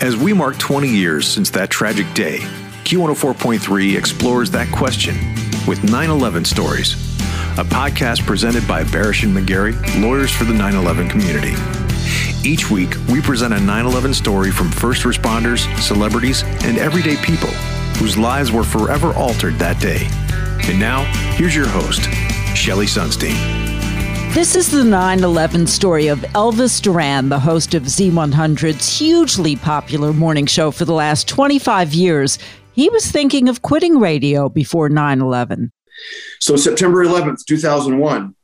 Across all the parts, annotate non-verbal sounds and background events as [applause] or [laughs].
As we mark 20 years since that tragic day, Q104.3 explores that question with 9 11 Stories, a podcast presented by Barasch and McGarry, lawyers for the 9 11 community. Each week, we present a 9 11 story from first responders, celebrities, and everyday people whose lives were forever altered that day. And now, here's your host, Shelli Sonstein. This is the 9 11 story of Elvis Duran, the host of Z100's hugely popular morning show for the last 25 years. He was thinking of quitting radio before 9 11. So, September 11th, 2001,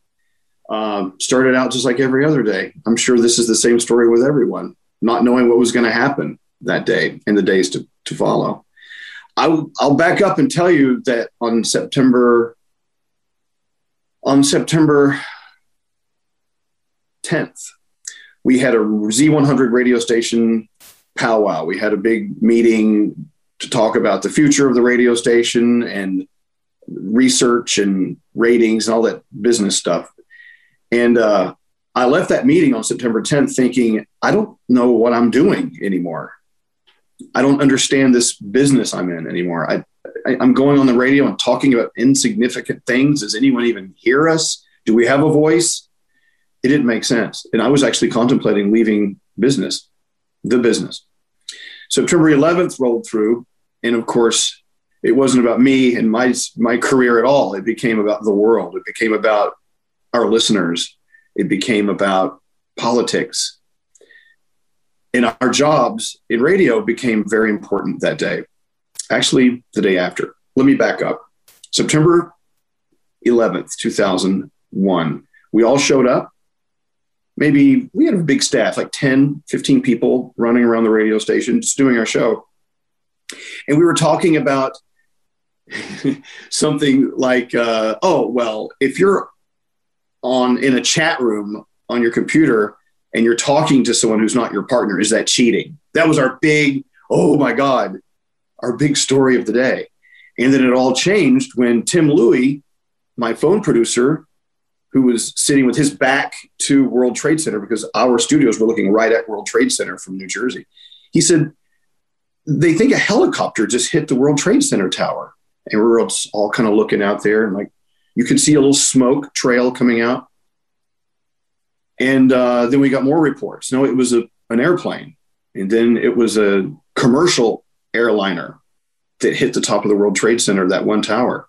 um, started out just like every other day. I'm sure this is the same story with everyone, not knowing what was going to happen that day and the days to, to follow. I, will back up and tell you that on September on September 10th, we had a Z100 radio station powwow. We had a big meeting to talk about the future of the radio station and research and ratings and all that business stuff. And uh, I left that meeting on September 10th thinking, I don't know what I'm doing anymore. I don't understand this business I'm in anymore. I, I, am going on the radio and talking about insignificant things. Does anyone even hear us? Do we have a voice? It didn't make sense. And I was actually contemplating leaving business, the business. September 11th rolled through. And of course, it wasn't about me and my, my career at all. It became about the world. It became about our listeners. It became about politics. And our jobs in radio became very important that day. Actually, the day after. Let me back up. September 11th, 2001. We all showed up maybe we had a big staff, like 10, 15 people running around the radio station, just doing our show. And we were talking about [laughs] something like, uh, oh, well, if you're on in a chat room on your computer and you're talking to someone who's not your partner, is that cheating? That was our big, oh my God, our big story of the day. And then it all changed when Tim Louie, my phone producer, who was sitting with his back to World Trade Center because our studios were looking right at World Trade Center from New Jersey. He said, they think a helicopter just hit the World Trade Center tower. And we are all kind of looking out there and like, you could see a little smoke trail coming out. And uh, then we got more reports. No, it was a, an airplane. And then it was a commercial airliner that hit the top of the World Trade Center, that one tower.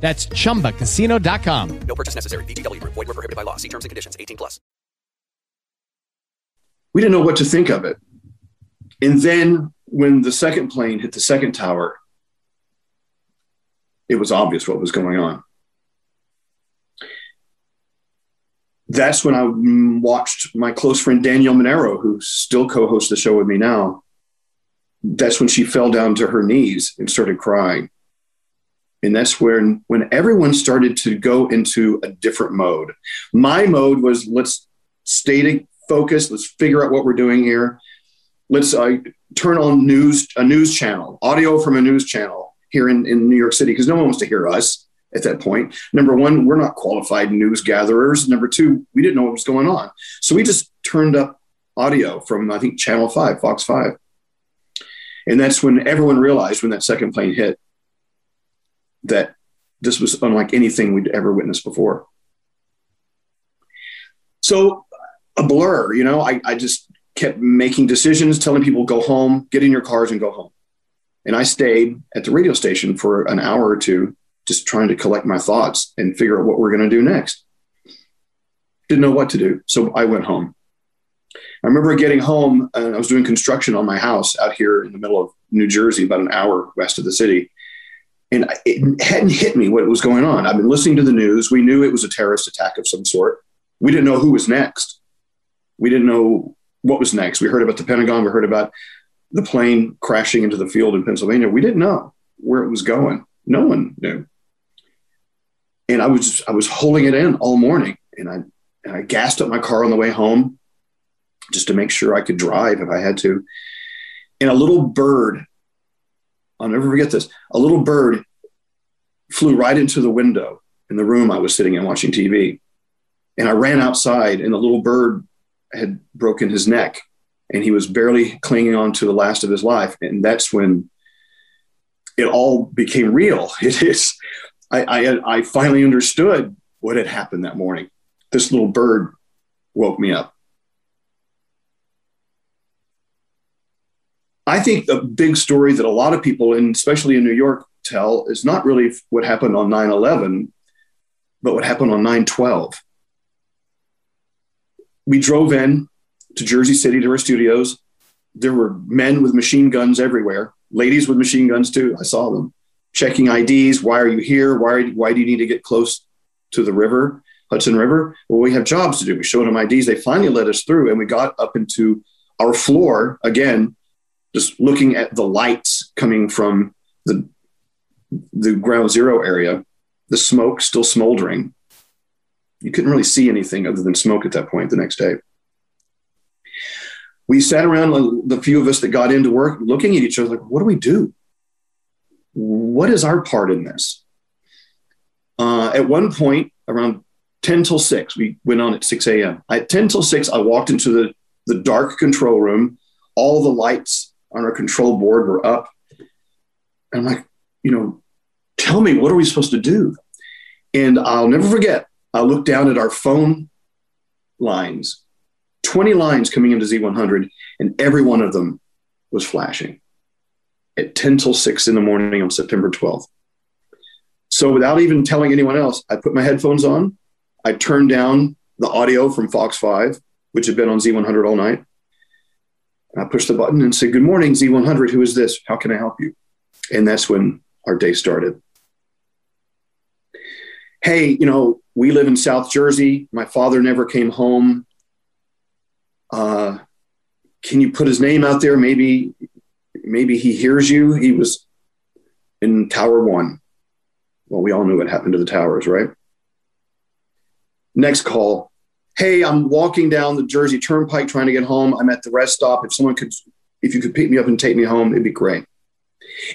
That's ChumbaCasino.com. No purchase necessary. VGW. Void were prohibited by law. See terms and conditions. 18 plus. We didn't know what to think of it. And then when the second plane hit the second tower, it was obvious what was going on. That's when I watched my close friend Danielle Monaro, who still co-hosts the show with me now. That's when she fell down to her knees and started crying and that's when when everyone started to go into a different mode. My mode was let's stay focused let's figure out what we're doing here. Let's uh, turn on news a news channel audio from a news channel here in, in new york city because no one wants to hear us at that point. Number one we're not qualified news gatherers. Number two we didn't know what was going on. So we just turned up audio from i think channel 5 fox 5 and that's when everyone realized when that second plane hit that this was unlike anything we'd ever witnessed before. So a blur, you know, I, I just kept making decisions, telling people go home, get in your cars and go home. And I stayed at the radio station for an hour or two, just trying to collect my thoughts and figure out what we're going to do next. Didn't know what to do. So I went home. I remember getting home and I was doing construction on my house out here in the middle of New Jersey, about an hour west of the city. And it hadn't hit me what was going on. I've been listening to the news. We knew it was a terrorist attack of some sort. We didn't know who was next. We didn't know what was next. We heard about the Pentagon. We heard about the plane crashing into the field in Pennsylvania. We didn't know where it was going. No one knew. And I was I was holding it in all morning, and I and I gassed up my car on the way home just to make sure I could drive if I had to. And a little bird, I'll never forget this. A little bird flew right into the window in the room I was sitting in watching TV. And I ran outside, and the little bird had broken his neck and he was barely clinging on to the last of his life. And that's when it all became real. [laughs] It is, I, I, I finally understood what had happened that morning. This little bird woke me up. I think the big story that a lot of people, and especially in New York, tell is not really what happened on 9 11, but what happened on 9 12 we drove in to Jersey City to our studios. There were men with machine guns everywhere, ladies with machine guns too. I saw them checking IDs. Why are you here? Why, why do you need to get close to the river, Hudson River? Well, we have jobs to do. We showed them IDs. They finally let us through, and we got up into our floor again, just looking at the lights coming from the the ground zero area, the smoke still smoldering you couldn't really see anything other than smoke at that point the next day. We sat around, the few of us that got into work, looking at each other like, what do we do? What is our part in this? Uh, at one point, around 10 till 6, we went on at 6 a.m. At 10 till 6, I walked into the, the dark control room. All the lights on our control board were up. And I'm like, you know, tell me, what are we supposed to do? And I'll never forget, I looked down at our phone lines, 20 lines coming into Z100, and every one of them was flashing at 10 till 6 in the morning on September 12th. So without even telling anyone else, I put my headphones on. I turned down the audio from Fox 5, which had been on Z100 all night. I pushed the button and said, Good morning, Z100. Who is this? How can I help you? And that's when our day started. Hey, you know, we live in South Jersey. My father never came home. Uh, can you put his name out there? Maybe, maybe he hears you. He was in Tower One. Well, we all knew what happened to the towers, right? Next call. Hey, I'm walking down the Jersey Turnpike trying to get home. I'm at the rest stop. If someone could, if you could pick me up and take me home, it'd be great.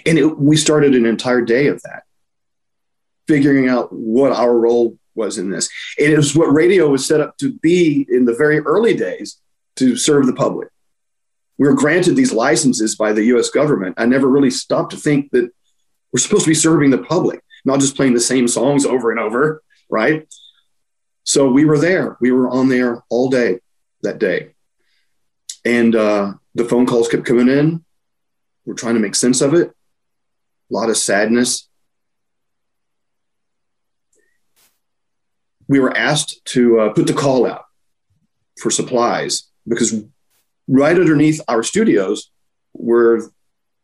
And it, we started an entire day of that, figuring out what our role was in this. And it was what radio was set up to be in the very early days to serve the public. We were granted these licenses by the US government. I never really stopped to think that we're supposed to be serving the public, not just playing the same songs over and over, right? So we were there. We were on there all day that day. And uh, the phone calls kept coming in. We're trying to make sense of it. A lot of sadness, we were asked to uh, put the call out for supplies because right underneath our studios were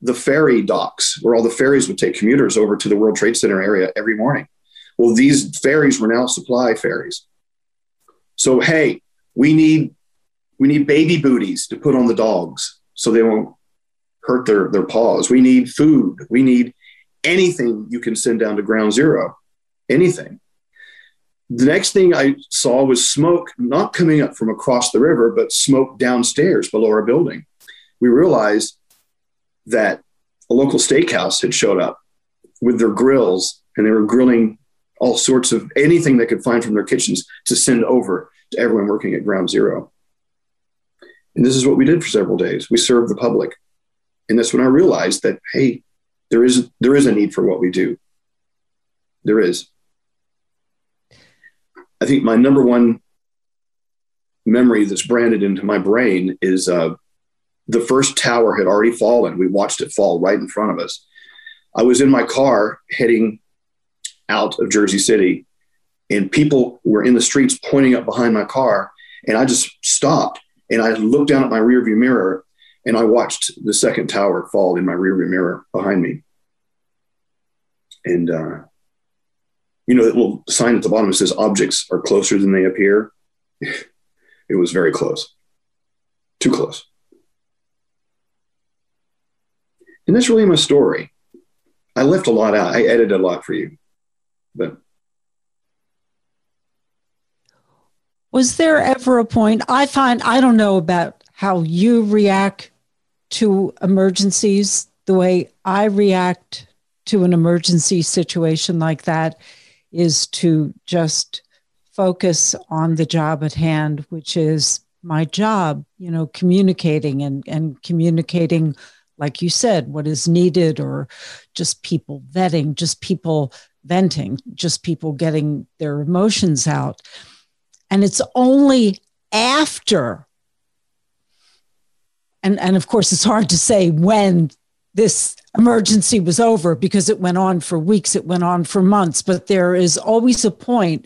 the ferry docks where all the ferries would take commuters over to the World Trade Center area every morning. Well, these ferries were now supply ferries. So, hey, we need we need baby booties to put on the dogs so they won't hurt their, their paws. We need food. We need anything you can send down to ground zero, anything. The next thing I saw was smoke not coming up from across the river, but smoke downstairs below our building. We realized that a local steakhouse had showed up with their grills and they were grilling all sorts of anything they could find from their kitchens to send over to everyone working at ground zero. And this is what we did for several days. We served the public. And that's when I realized that, hey, there is, there is a need for what we do. There is. I think my number one memory that's branded into my brain is uh, the first tower had already fallen. We watched it fall right in front of us. I was in my car heading out of Jersey City, and people were in the streets pointing up behind my car. And I just stopped and I looked down at my rearview mirror and I watched the second tower fall in my rearview mirror behind me. And, uh, you know, that little sign at the bottom that says objects are closer than they appear. [laughs] it was very close, too close. And that's really my story. I left a lot out. I edited a lot for you, was there ever a point I find I don't know about how you react to emergencies the way I react to an emergency situation like that is to just focus on the job at hand, which is my job, you know, communicating and, and communicating, like you said, what is needed, or just people vetting, just people venting, just people getting their emotions out. And it's only after, and, and of course, it's hard to say when this emergency was over because it went on for weeks, it went on for months, but there is always a point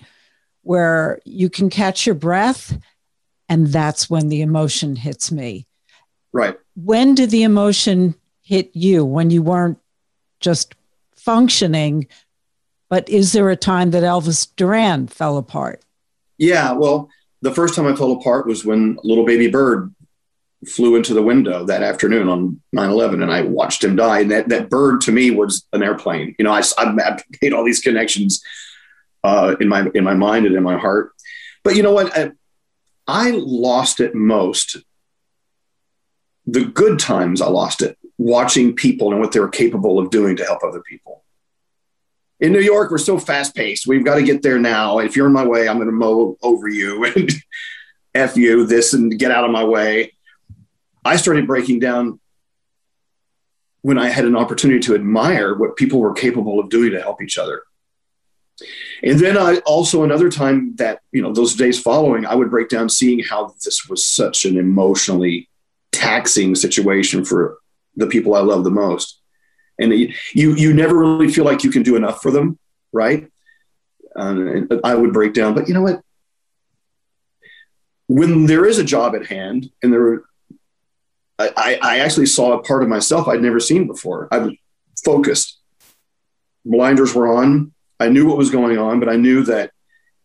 where you can catch your breath, and that's when the emotion hits me. Right. When did the emotion hit you when you weren't just functioning? But is there a time that Elvis Duran fell apart? Yeah. Well, the first time I fell apart was when little baby bird flew into the window that afternoon on 9-11 and i watched him die and that, that bird to me was an airplane you know i, I made all these connections uh, in my in my mind and in my heart but you know what I, I lost it most the good times i lost it watching people and what they were capable of doing to help other people in new york we're so fast paced we've got to get there now if you're in my way i'm going to mow over you [laughs] and f you this and get out of my way I started breaking down when I had an opportunity to admire what people were capable of doing to help each other. And then I also another time that, you know, those days following, I would break down seeing how this was such an emotionally taxing situation for the people I love the most. And you you never really feel like you can do enough for them, right? Um, I would break down, but you know what? When there is a job at hand and there I, I actually saw a part of myself I'd never seen before. I was focused. Blinders were on. I knew what was going on, but I knew that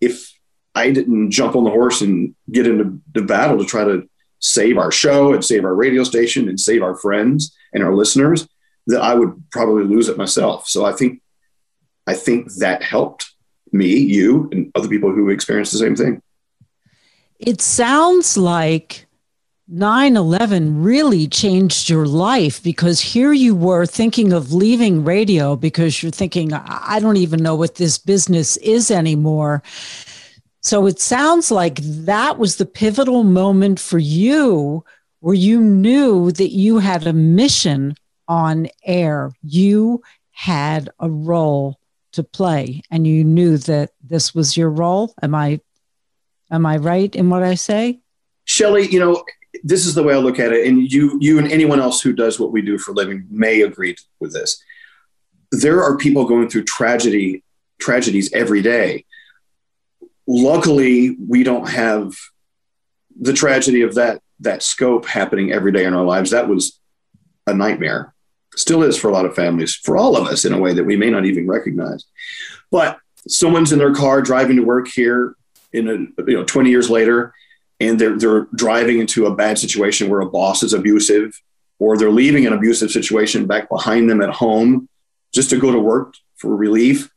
if I didn't jump on the horse and get into the battle to try to save our show and save our radio station and save our friends and our listeners, that I would probably lose it myself. So I think I think that helped me, you, and other people who experienced the same thing. It sounds like 9 11 really changed your life because here you were thinking of leaving radio because you're thinking, I don't even know what this business is anymore. So it sounds like that was the pivotal moment for you where you knew that you had a mission on air. You had a role to play and you knew that this was your role. Am I am I right in what I say? Shelli, you know, this is the way I look at it, and you you and anyone else who does what we do for a living may agree with this. There are people going through tragedy tragedies every day. Luckily, we don't have the tragedy of that that scope happening every day in our lives. That was a nightmare. Still is for a lot of families, for all of us in a way that we may not even recognize. But someone's in their car driving to work here in a you know 20 years later and they're, they're driving into a bad situation where a boss is abusive or they're leaving an abusive situation back behind them at home just to go to work for relief.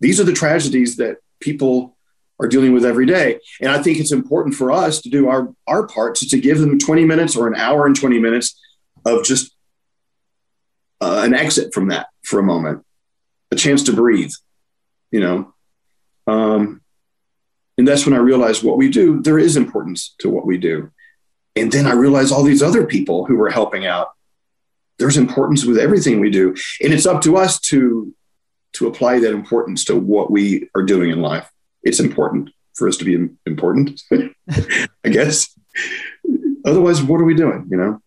These are the tragedies that people are dealing with every day. And I think it's important for us to do our, our part to, to give them 20 minutes or an hour and 20 minutes of just uh, an exit from that for a moment, a chance to breathe, you know. Um, and that's when I realized what we do, there is importance to what we do. And then I realized all these other people who were helping out. There's importance with everything we do. And it's up to us to, to apply that importance to what we are doing in life. It's important. for us to be important, [laughs] I guess. Otherwise, what are we doing? You know.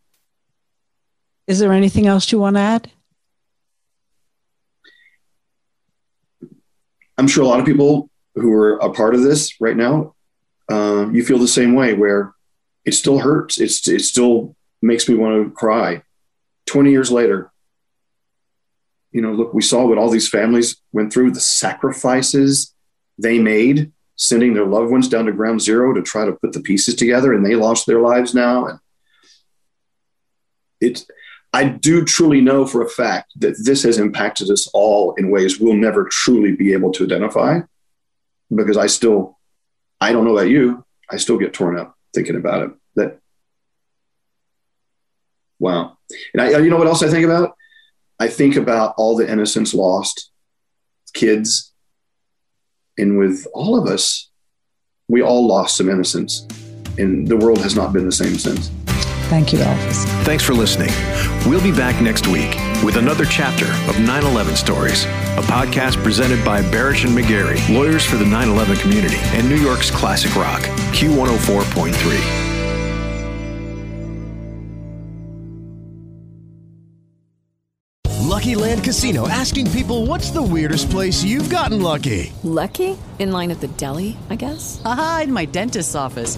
Is there anything else you want to add? I'm sure a lot of people who are a part of this right now, uh, you feel the same way, where it still hurts. It's it still makes me want to cry. Twenty years later, you know, look, we saw what all these families went through, the sacrifices they made, sending their loved ones down to ground zero to try to put the pieces together, and they lost their lives now. And it's I do truly know for a fact that this has impacted us all in ways we'll never truly be able to identify because I still, I don't know about you, I still get torn up thinking about it. That, wow. And I, you know what else I think about? I think about all the innocence lost, kids, and with all of us, we all lost some innocence, and the world has not been the same since. Thank you, Elvis. Thanks for listening. We'll be back next week with another chapter of 9 11 Stories, a podcast presented by Barasch and McGarry, lawyers for the 9 11 community, and New York's classic rock, Q104.3. Lucky Land Casino asking people what's the weirdest place you've gotten lucky? Lucky? In line at the deli, I guess? Aha, in my dentist's office.